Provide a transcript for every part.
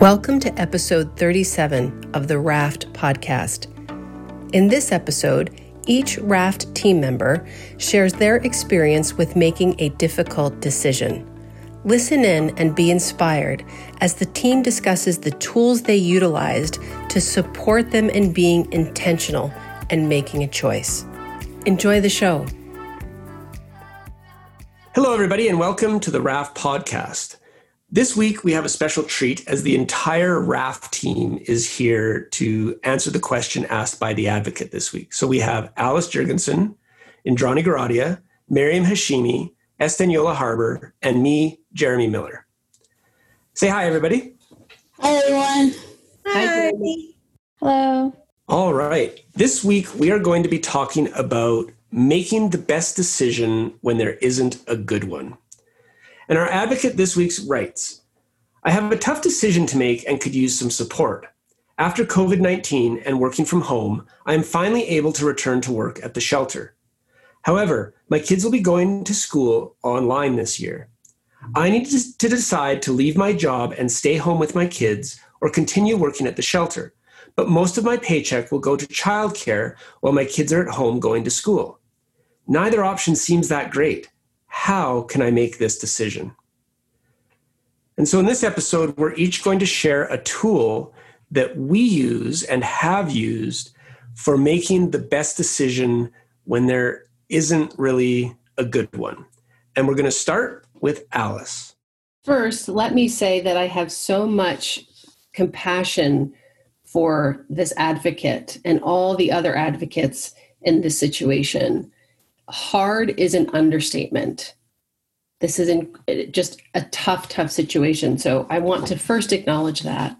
Welcome to episode 37 of the Raft podcast. In this episode, each Raft team member shares their experience with making a difficult decision. Listen in and be inspired as the team discusses the tools they utilized to support them in being intentional and making a choice. Enjoy the show. Hello, everybody, and welcome to the Raft podcast. This week, we have a special treat as the entire RAFT team is here to answer the question asked by the advocate this week. So we have Alyce Jurgensen, Indrani Garadia, Miriam Hashimi, Esteniolla Harbor, and me, Jeremy Miller. Say hi, everybody. Hi, everyone. Hi. Hello. All right. This week, we are going to be talking about making the best decision when there isn't a good one. And our advocate this week writes I have a tough decision to make and could use some support. After COVID 19 and working from home, I am finally able to return to work at the shelter. However, my kids will be going to school online this year. I need to decide to leave my job and stay home with my kids or continue working at the shelter. But most of my paycheck will go to childcare while my kids are at home going to school. Neither option seems that great how can I make this decision? And so in this episode, we're each going to share a tool that we use and have used for making the best decision when there isn't really a good one. And we're going to start with Alyce. First, let me say that I have so much compassion for this advocate and all the other advocates in this situation hard is an understatement. This is in, just a tough, tough situation. So I want to first acknowledge that.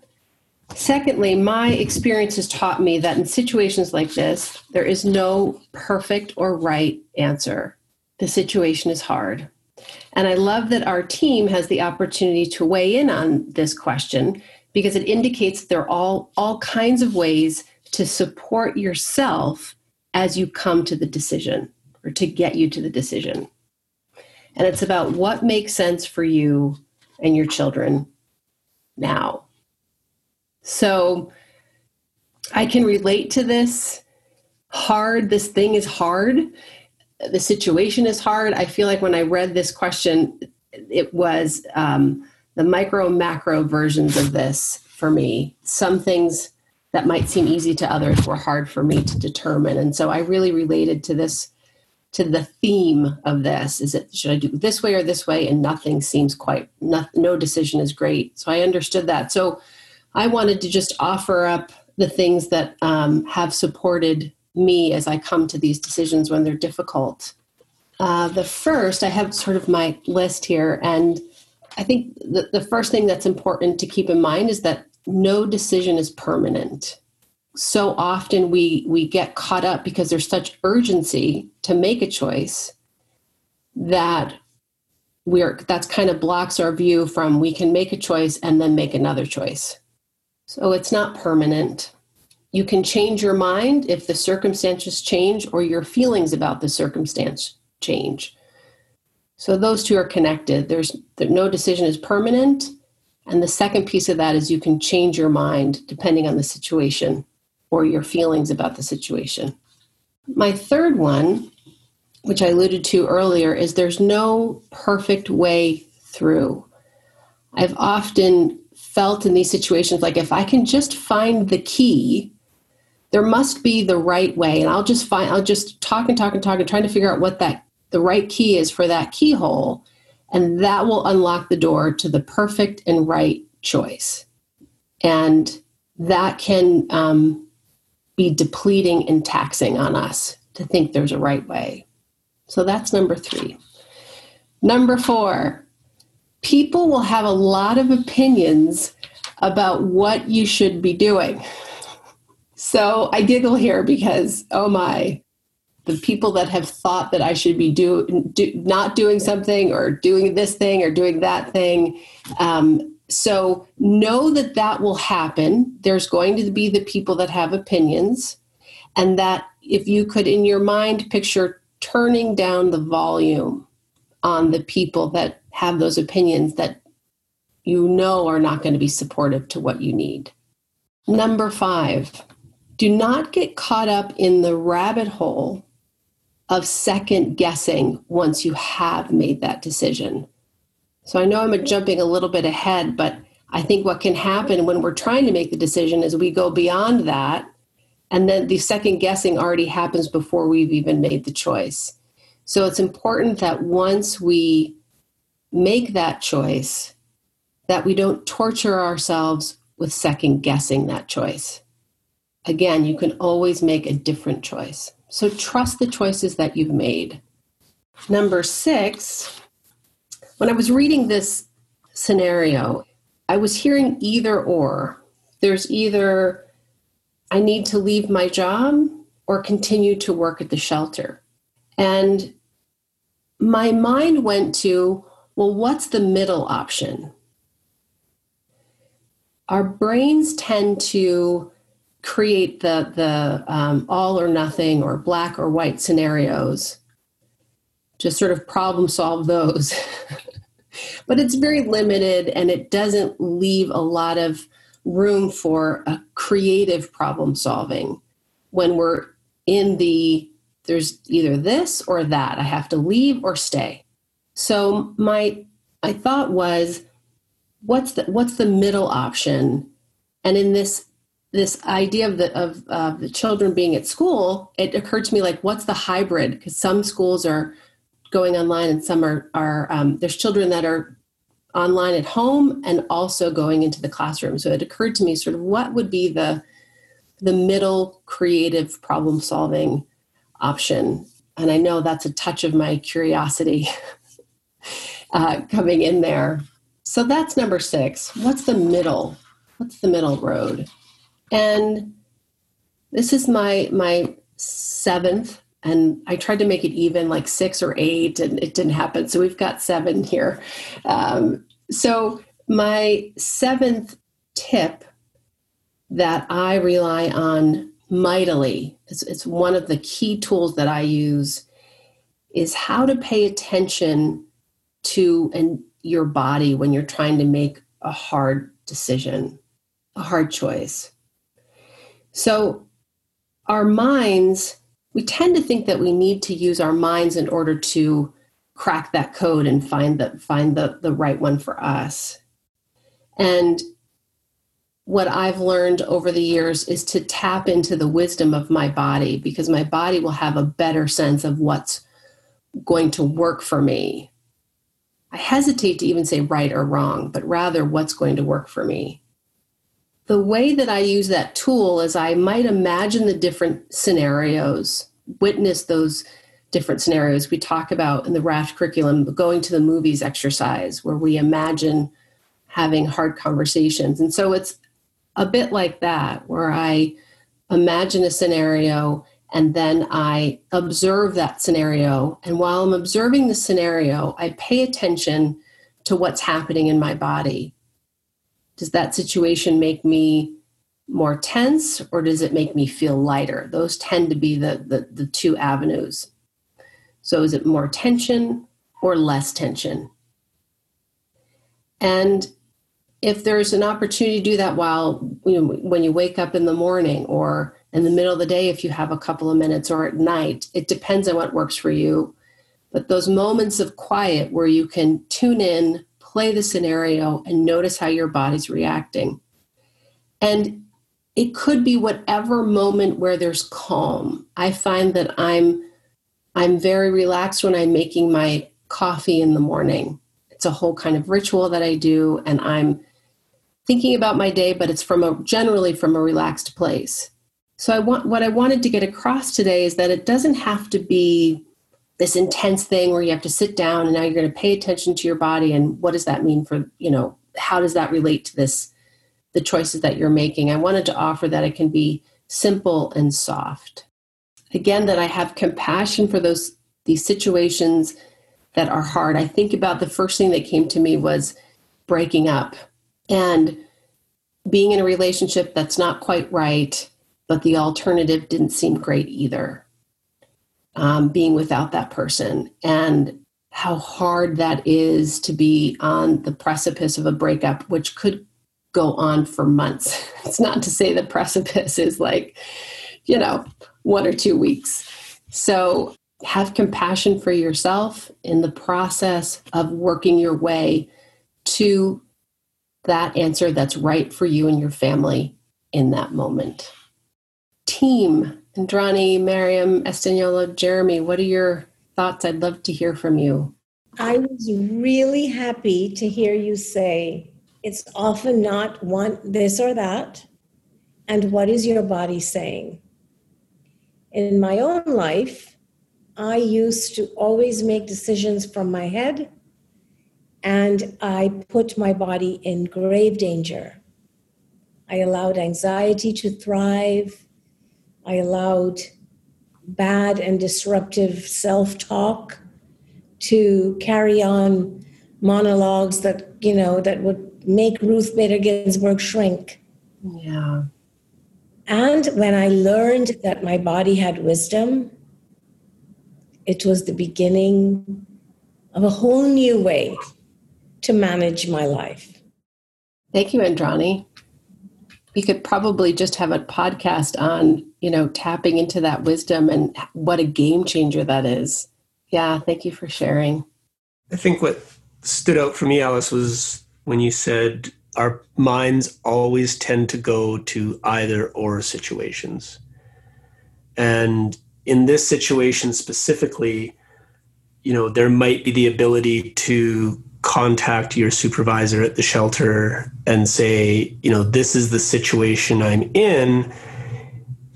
Secondly, my experience has taught me that in situations like this, there is no perfect or right answer. The situation is hard. And I love that our team has the opportunity to weigh in on this question because it indicates there are all, all kinds of ways to support yourself as you come to the decision or to get you to the decision. And it's about what makes sense for you and your children now. So I can relate to this hard. This thing is hard. The situation is hard. I feel like when I read this question, it was um, the micro macro versions of this for me. Some things that might seem easy to others were hard for me to determine. And so I really related to this to the theme of this? Is it should i do this way or this way? And nothing seems quite no, no decision is great. So i understood that. So i wanted to just offer up the things that um, have supported me as i come to these decisions when they're difficult. Uh, the first i have sort of my list here and i think the, the first thing that's important to keep in mind is that no decision is permanent so often we we get caught up because there's such urgency to make a choice that we're that's kind of blocks our view from we can make a choice and then make another choice. So it's not permanent. You can change your mind if the circumstances change or your feelings about the circumstance change. So those two are connected. There's no decision is permanent. And the second piece of that is you can change your mind depending on the situation or your feelings about the situation. My third one, which I alluded to earlier, is there's no perfect way through. I've often felt in these situations like if I can just find the key, there must be the right way. And I'll just find, I'll just talk and talk and talk and trying to figure out what that the right key is for that keyhole. And that will unlock the door to the perfect and right choice. And that can um, be depleting and taxing on us to think there's a right way. So that's number three. Number four, people will have a lot of opinions about what you should be doing. So I giggle here because, oh my, the people that have thought that I should be do, do not doing something or doing this thing or doing that thing, um, so know that that will happen. There's going to be the people that have opinions, and that if you could, in your mind, picture turning down the volume on the people that have those opinions that you know are not going to be supportive to what you need. Number five, do not get caught up in the rabbit hole of second guessing once you have made that decision. So I know I'm jumping a little bit ahead, but I think what can happen when we're trying to make the decision is we go beyond that, and then the second guessing already happens before we've even made the choice. So it's important that once we make that choice, that we don't torture ourselves with second guessing that choice. Again, you can always make a different choice. So trust the choices that you've made. Number six, when I was reading this scenario, I was hearing either or. There's either I need to leave my job or continue to work at the shelter. And my mind went to, well, what's the middle option? Our brains tend to create the, the um, all or nothing or black or white scenarios, just sort of problem solve those. but it's very limited and it doesn't leave a lot of room for a creative problem solving. When we're in the there's either this or that i have to leave or stay. So my my thought was what's the what's the middle option? And in this this idea of the of uh, the children being at school it occurred to me like what's the hybrid? Because some schools are going online and some are are um, there's children that are online at home and also going into the classroom. So it occurred to me sort of what would be the the middle creative problem solving option? And i know that's a touch of my curiosity uh, coming in there. So that's number six. What's the middle? What's the middle road? And this is my my seventh and I tried to make it even like six or eight, and it didn't happen. So we've got seven here. Um, so my seventh tip that I rely on mightily, it's, it's one of the key tools that I use, is how to pay attention to and your body when you're trying to make a hard decision, a hard choice. So our minds we tend to think that we need to use our minds in order to crack that code and find the find the, the right one for us. And what i've learned over the years is to tap into the wisdom of my body because my body will have a better sense of what's going to work for me. I hesitate to even say right or wrong but rather what's going to work for me the way that I use that tool is I might imagine the different scenarios, witness those different scenarios. We talk about in the RAFT curriculum, going to the movies exercise, where we imagine having hard conversations. And so it's a bit like that, where I imagine a scenario and then I observe that scenario. And while I'm observing the scenario, I pay attention to what's happening in my body does that situation make me more tense or does it make me feel lighter? Those tend to be the, the, the two avenues. So is it more tension or less tension? And if there's an opportunity to do that while you know, when you wake up in the morning or in the middle of the day if you have a couple of minutes or at night it depends on what works for you but those moments of quiet where you can tune in play the scenario and notice how your body's reacting. And it could be whatever moment where there's calm. I find that I'm I'm very relaxed when I'm making my coffee in the morning. It's a whole kind of ritual that I do and I'm thinking about my day but it's from a generally from a relaxed place. So I want what I wanted to get across today is that it doesn't have to be this intense thing where you have to sit down and now you're going to pay attention to your body and what does that mean for you know how does that relate to this the choices that you're making? I wanted to offer that it can be simple and soft. Again that i have compassion for those these situations that are hard. I think about the first thing that came to me was breaking up and being in a relationship that's not quite right but the alternative didn't seem great either um, being without that person and how hard that is to be on the precipice of a breakup, which could go on for months. It's not to say the precipice is like, you know, one or two weeks. So have compassion for yourself in the process of working your way to that answer that's right for you and your family in that moment. Team, Indrani, Miriam, Esteniolla, Jeremy, what are your thoughts? I'd love to hear from you. I was really happy to hear you say it's often not want this or that, and what is your body saying? In my own life, I used to always make decisions from my head, and I put my body in grave danger. I allowed anxiety to thrive. I allowed bad and disruptive self talk to carry on monologues that, you know, that would make Ruth Bader Ginsburg shrink. Yeah. And when I learned that my body had wisdom, it was the beginning of a whole new way to manage my life. Thank you, Indrani. We could probably just have a podcast on, you know, tapping into that wisdom and what a game changer that is. Yeah, thank you for sharing. I think what stood out for me, Alyce, was when you said our minds always tend to go to either or situations. And in this situation specifically, you know, there might be the ability to contact your supervisor at the shelter and say, you know, this is the situation I'm in.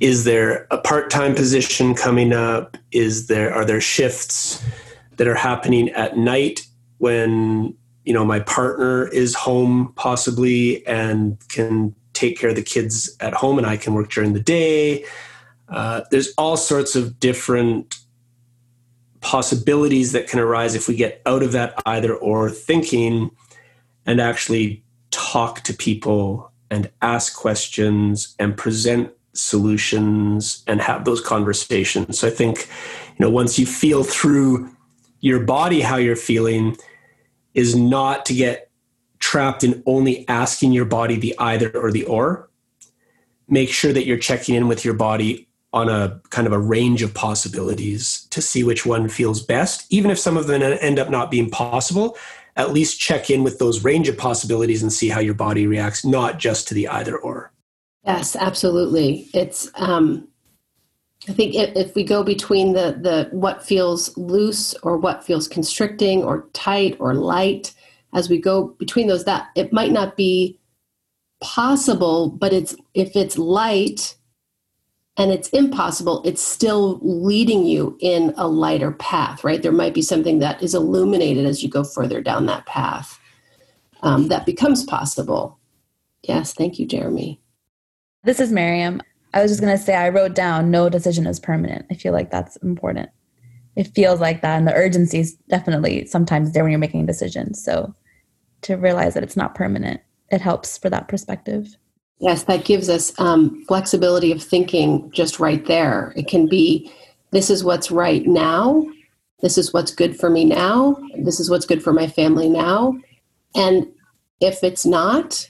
Is there a part-time position coming up? Is there are there shifts that are happening at night when you know my partner is home possibly and can take care of the kids at home and i can work during the day uh, there's all sorts of different possibilities that can arise if we get out of that either or thinking and actually talk to people and ask questions and present solutions and have those conversations so i think you know once you feel through your body how you're feeling is not to get trapped in only asking your body the either or the or. Make sure that you're checking in with your body on a kind of a range of possibilities to see which one feels best. Even if some of them end up not being possible, at least check in with those range of possibilities and see how your body reacts, not just to the either or. Yes, absolutely. It's um, I think if, if, we go between the the what feels loose or what feels constricting or tight or light, as we go between those, that it might not be possible, but it's if it's light and it's impossible, it's still leading you in a lighter path, right? There might be something that is illuminated as you go further down that path um, that becomes possible. Yes, thank you, Jeremy. This is Miriam. I was just going to say, I wrote down no decision is permanent. I feel like that's important. It feels like that. And the urgency is definitely sometimes there when you're making decisions. So to realize that it's not permanent, it helps for that perspective. Yes, that gives us um, flexibility of thinking just right there. It can be this is what's right now. This is what's good for me now. This is what's good for my family now. And if it's not,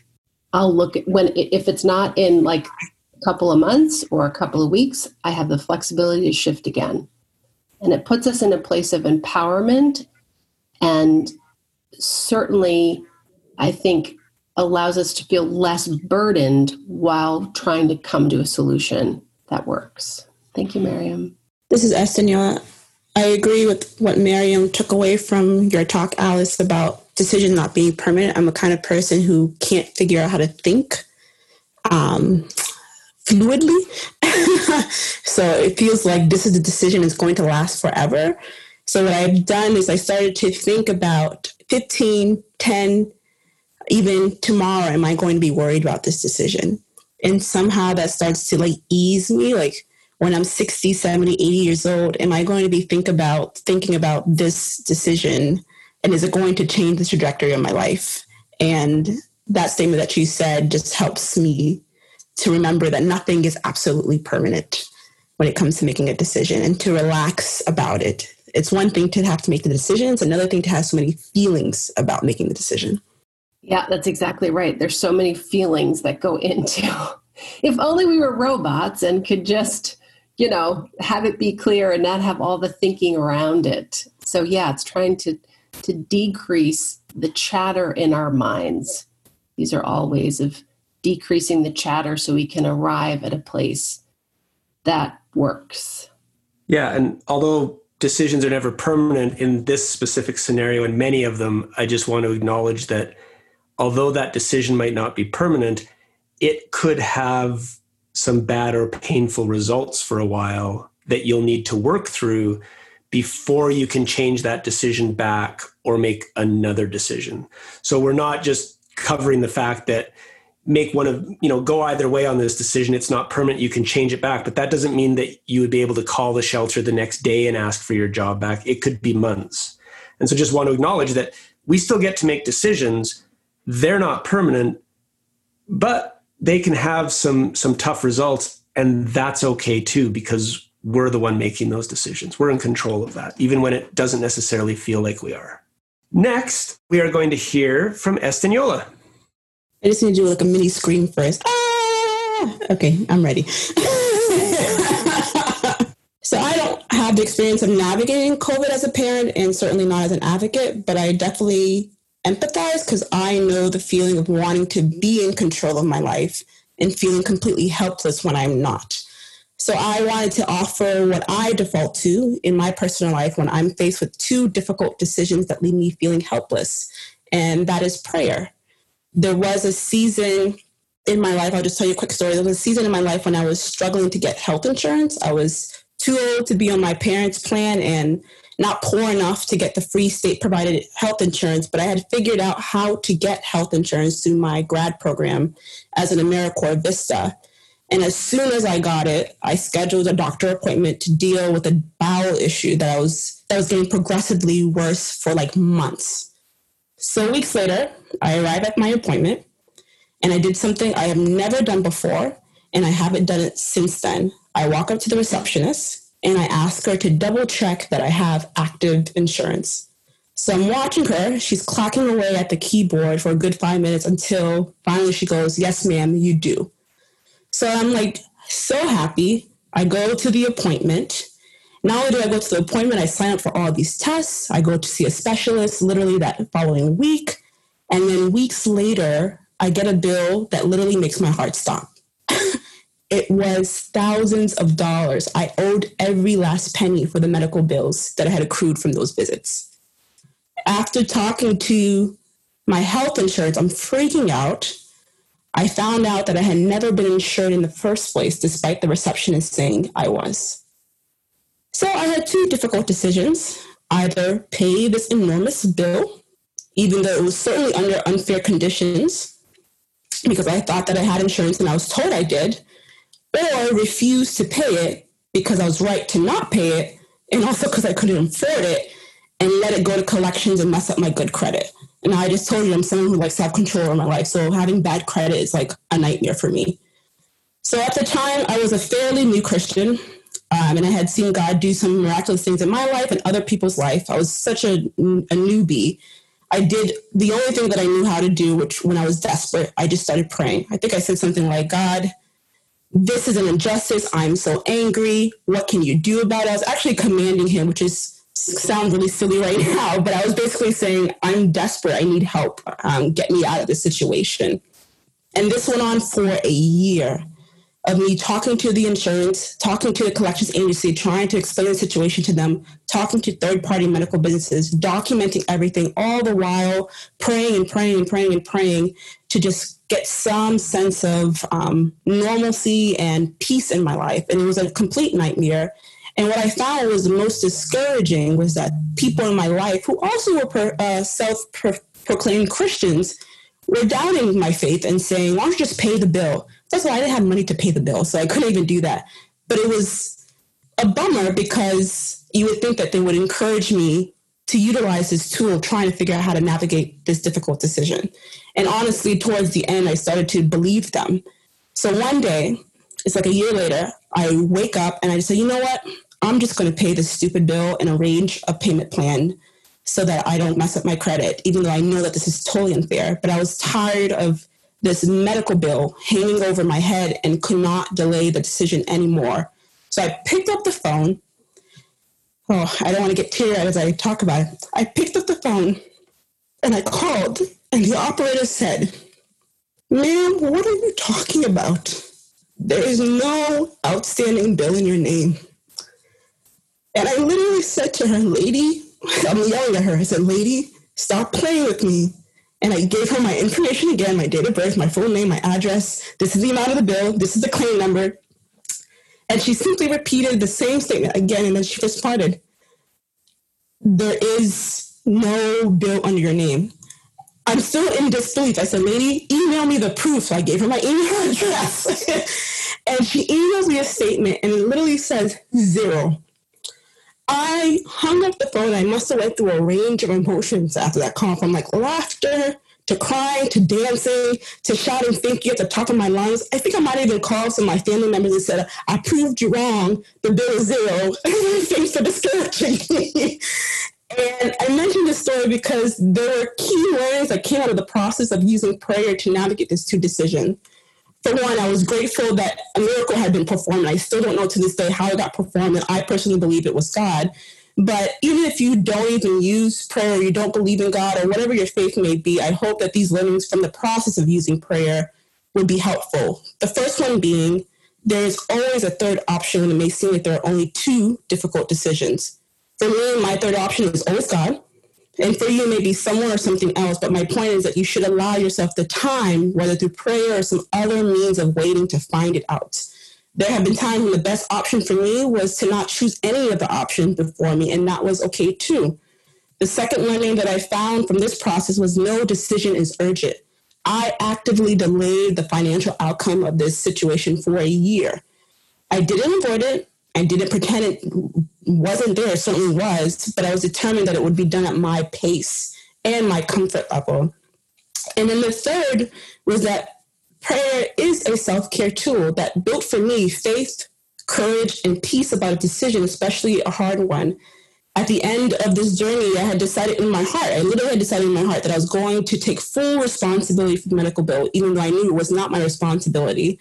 I'll look at when, if it's not in like a couple of months or a couple of weeks, I have the flexibility to shift again. And it puts us in a place of empowerment and certainly, I think, allows us to feel less burdened while trying to come to a solution that works. Thank you, Miriam. This is Esteniolla. I agree with what Miriam took away from your talk, Alyce, about decision not being permanent. I'm a kind of person who can't figure out how to think. Um, fluidly. so it feels like this is the decision is going to last forever. So what I've done is I started to think about 15, 10, even tomorrow, am I going to be worried about this decision? And somehow that starts to like ease me. Like when I'm 60, 70, 80 years old, am I going to be think about thinking about this decision? And is it going to change the trajectory of my life? And that statement that you said just helps me to remember that nothing is absolutely permanent when it comes to making a decision and to relax about it It's one thing to have to make the decisions, another thing to have so many feelings about making the decision. Yeah, that's exactly right. There's so many feelings that go into. if only we were robots and could just, you know, have it be clear and not have all the thinking around it. So yeah, it's trying to to decrease the chatter in our minds. These are all ways of decreasing the chatter so we can arrive at a place that works. Yeah, and although decisions are never permanent in this specific scenario and many of them, I just want to acknowledge that although that decision might not be permanent, it could have some bad or painful results for a while that you'll need to work through before you can change that decision back or make another decision. So we're not just covering the fact that make one of you know go either way on this decision. It's not permanent. You can change it back. But that doesn't mean that you would be able to call the shelter the next day and ask for your job back. It could be months. And so just want to acknowledge that we still get to make decisions they're not permanent but they can have some some tough results and that's okay too because we're the one making those decisions we're in control of that even when it doesn't necessarily feel like we are next we are going to hear from Esteniolla. I just need to do like a mini scream first. Ah! Okay, I'm ready. so I don't have the experience of navigating COVID as a parent and certainly not as an advocate, but I definitely empathize because I know the feeling of wanting to be in control of my life and feeling completely helpless when I'm not. So I wanted to offer what I default to in my personal life when I'm faced with two difficult decisions that leave me feeling helpless, and that is prayer there was a season in my life, I'll just tell you a quick story. There was a season in my life when I was struggling to get health insurance. I was too old to be on my parents' plan and not poor enough to get the free state provided health insurance, but I had figured out how to get health insurance through my grad program as an AmeriCorps Vista. And as soon as I got it, I scheduled a doctor appointment to deal with a bowel issue that I was that was getting progressively worse for like months. So weeks later, I arrive at my appointment and I did something I have never done before, and I haven't done it since then. I walk up to the receptionist and I ask her to double check that I have active insurance. So I'm watching her. She's clacking away at the keyboard for a good five minutes until finally she goes, Yes, ma'am, you do. So I'm like so happy. I go to the appointment not only do I go to the appointment, I sign up for all these tests. I go to see a specialist literally that following week. And then weeks later, I get a bill that literally makes my heart stop. It was thousands of dollars. I owed every last penny for the medical bills that I had accrued from those visits. After talking to my health insurance, I'm freaking out. I found out that I had never been insured in the first place, despite the receptionist saying I was. So I had two difficult decisions either pay this enormous bill, even though it was certainly under unfair conditions, because I thought that I had insurance and I was told I did, or refuse to pay it because I was right to not pay it, and also because I couldn't afford it, and let it go to collections and mess up my good credit. And I just told you I'm someone who likes to have control in my life, so having bad credit is like a nightmare for me. So at the time, I was a fairly new Christian. Um, and I had seen God do some miraculous things in my life and other people's life. I was such a, a newbie. I did the only thing that I knew how to do, which when I was desperate, I just started praying. I think I said something like, God, this is an injustice. I'm so angry. What can you do about it? I was actually commanding him, which is sounds really silly right now, but I was basically saying, I'm desperate. I need help. Um, get me out of this situation. And this went on for a year of me talking to the insurance, talking to the collections agency, trying to explain the situation to them, talking to third party medical businesses, documenting everything, all the while praying and praying and praying and praying to just get some sense of um, normalcy and peace in my life. And it was a complete nightmare. And what I found was the most discouraging was that people in my life who also were per, uh, self proclaimed Christians were doubting my faith and saying, why don't you just pay the bill? First of all, I didn't have money to pay the bill, so I couldn't even do that. But it was a bummer because you would think that they would encourage me to utilize this tool trying to figure out how to navigate this difficult decision. And honestly, towards the end, I started to believe them. So one day, it's like a year later, I wake up and I say, you know what? I'm just going to pay this stupid bill and arrange a payment plan so that I don't mess up my credit, even though I know that this is totally unfair. But I was tired of this medical bill hanging over my head and could not delay the decision anymore. So I picked up the phone. Oh, I don't want to get teary eyed as I talk about it. I picked up the phone and I called, and the operator said, Ma'am, what are you talking about? There is no outstanding bill in your name. And I literally said to her, Lady, I'm yelling at her. I said, Lady, stop playing with me. And I gave her my information again, my date of birth, my full name, my address. This is the amount of the bill. This is the claim number. And she simply repeated the same statement again, and then she responded, There is no bill under your name. I'm still in disbelief. I said, Lady, email me the proof. So I gave her my email address. and she emails me a statement, and it literally says zero. I hung up the phone. I must have went through a range of emotions after that call, from like laughter to crying to dancing to shouting thank you at the top of my lungs. I think I might even called some of my family members and said, I proved you wrong. The bill is zero. Thanks for discouraging me. and I mentioned this story because there were key learnings that came out of the process of using prayer to navigate this two decision for one, I was grateful that a miracle had been performed. I still don't know to this day how it got performed, and I personally believe it was God. But even if you don't even use prayer, you don't believe in God, or whatever your faith may be, I hope that these learnings from the process of using prayer would be helpful. The first one being there is always a third option when it may seem like there are only two difficult decisions. For me, my third option is always God. And for you, maybe someone or something else. But my point is that you should allow yourself the time, whether through prayer or some other means of waiting to find it out. There have been times when the best option for me was to not choose any of the options before me, and that was okay too. The second learning that I found from this process was no decision is urgent. I actively delayed the financial outcome of this situation for a year. I didn't avoid it. I didn't pretend it wasn't there, it certainly was, but I was determined that it would be done at my pace and my comfort level. And then the third was that prayer is a self care tool that built for me faith, courage, and peace about a decision, especially a hard one. At the end of this journey, I had decided in my heart, I literally had decided in my heart that I was going to take full responsibility for the medical bill, even though I knew it was not my responsibility.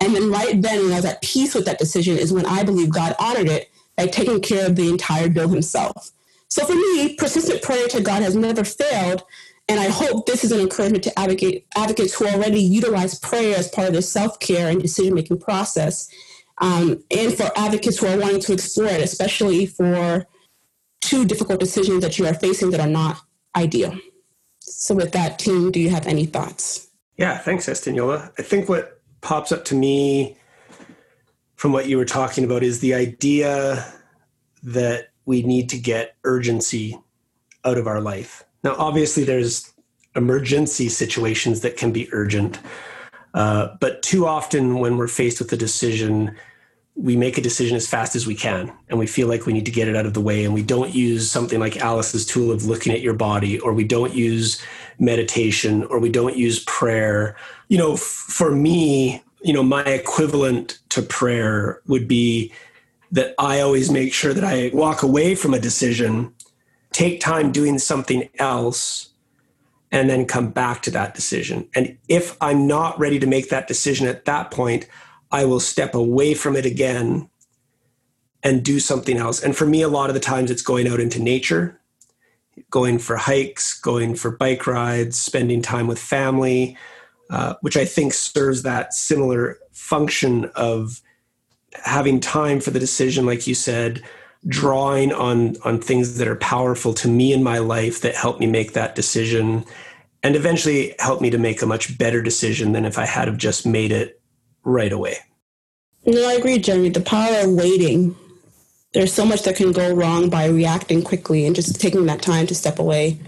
And then right then, when I was at peace with that decision, is when I believe God honored it by taking care of the entire bill himself. So for me, persistent prayer to God has never failed. And I hope this is an encouragement to advocate, advocates who already utilize prayer as part of their self care and decision making process, um, and for advocates who are wanting to explore it, especially for two difficult decisions that you are facing that are not ideal. So, with that, team, do you have any thoughts? Yeah, thanks, Esteniolla. I think what pops up to me from what you were talking about is the idea that we need to get urgency out of our life. Now, obviously, there's emergency situations that can be urgent, uh, but too often when we're faced with a decision, we make a decision as fast as we can and we feel like we need to get it out of the way and we don't use something like alyce's tool of looking at your body or we don't use meditation or we don't use prayer. You know f- for me you know my equivalent to prayer would be that i always make sure that i walk away from a decision take time doing something else and then come back to that decision. And if i'm not ready to make that decision at that point I will step away from it again and do something else. And for me, a lot of the times it's going out into nature, going for hikes, going for bike rides, spending time with family, uh, which I think serves that similar function of having time for the decision, like you said, drawing on on things that are powerful to me in my life that help me make that decision and eventually help me to make a much better decision than if I had have just made it right away. No, I agree, Jeremy. The power of waiting. There's so much that can go wrong by reacting quickly and just taking that time to step away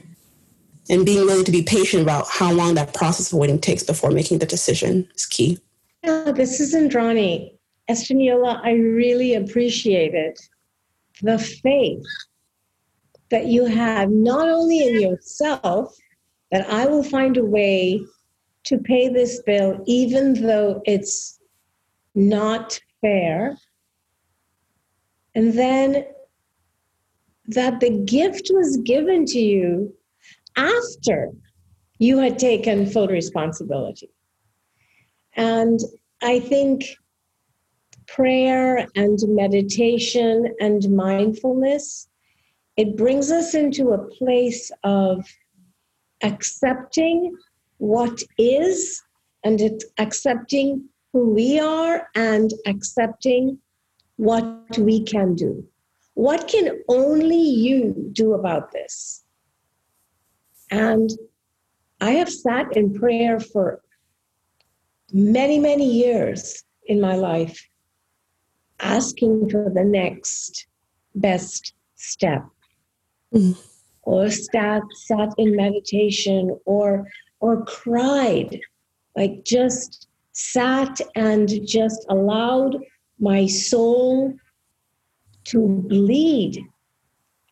and being willing to be patient about how long that process of waiting takes before making the decision is key. Yeah, this is Indrani. Esteniolla, I really appreciate it. The faith that you have not only in yourself, that I will find a way to pay this bill, even though it's not fair. And then that the gift was given to you after you had taken full responsibility. And I think prayer and meditation and mindfulness it brings us into a place of accepting what is and it's accepting who we are and accepting what we can do. What can only you do about this? And I have sat in prayer for many, many years in my life, asking for the next best step. Mm. Or sat, sat in meditation or or cried, like just sat and just allowed my soul to bleed,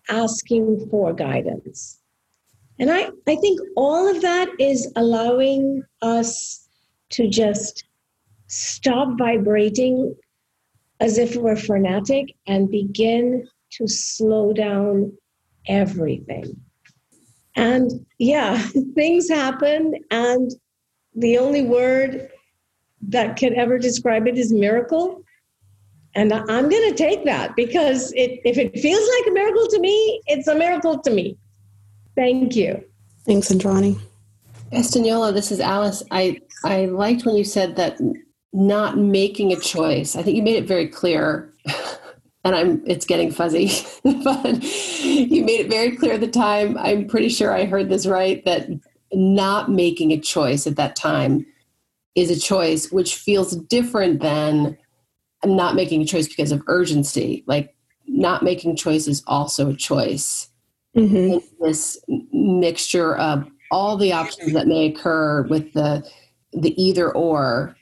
asking for guidance. And I, I think all of that is allowing us to just stop vibrating as if we're frenetic and begin to slow down everything. And yeah, things happen, and the only word that can ever describe it is miracle. And I'm going to take that because it, if it feels like a miracle to me, it's a miracle to me. Thank you. Thanks, Indrani. Esteniolla, this is Alyce. I, I liked when you said that not making a choice. I think you made it very clear, and I'm it's getting fuzzy, but you made it very clear at the time. I'm pretty sure I heard this right that not making a choice at that time is a choice which feels different than not making a choice because of urgency. Like not making choice is also a choice. Mm-hmm. This mixture of all the options that may occur with the the either or.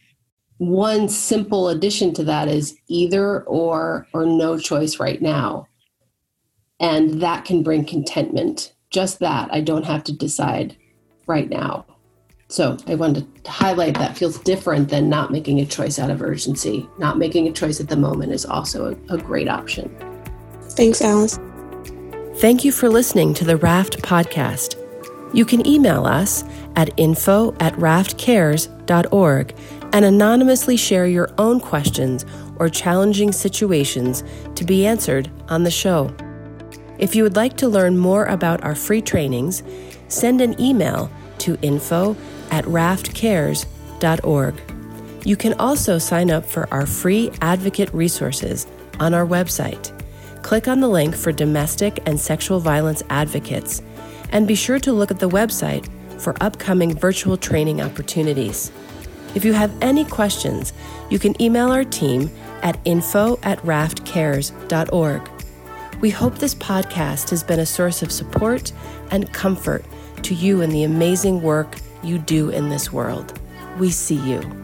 One simple addition to that is either or or no choice right now. And that can bring contentment. Just that. I don't have to decide right now. So I wanted to highlight that feels different than not making a choice out of urgency. Not making a choice at the moment is also a, a great option. Thanks, Alyce. Thank you for listening to the Raft podcast. You can email us at info at raftcares.org and anonymously share your own questions or challenging situations to be answered on the show. If you would like to learn more about our free trainings, send an email to info at raftcares.org. You can also sign up for our free advocate resources on our website. Click on the link for domestic and sexual violence advocates, and be sure to look at the website for upcoming virtual training opportunities. If you have any questions, you can email our team at info at raftcares.org. We hope this podcast has been a source of support and comfort to you in the amazing work you do in this world. We see you.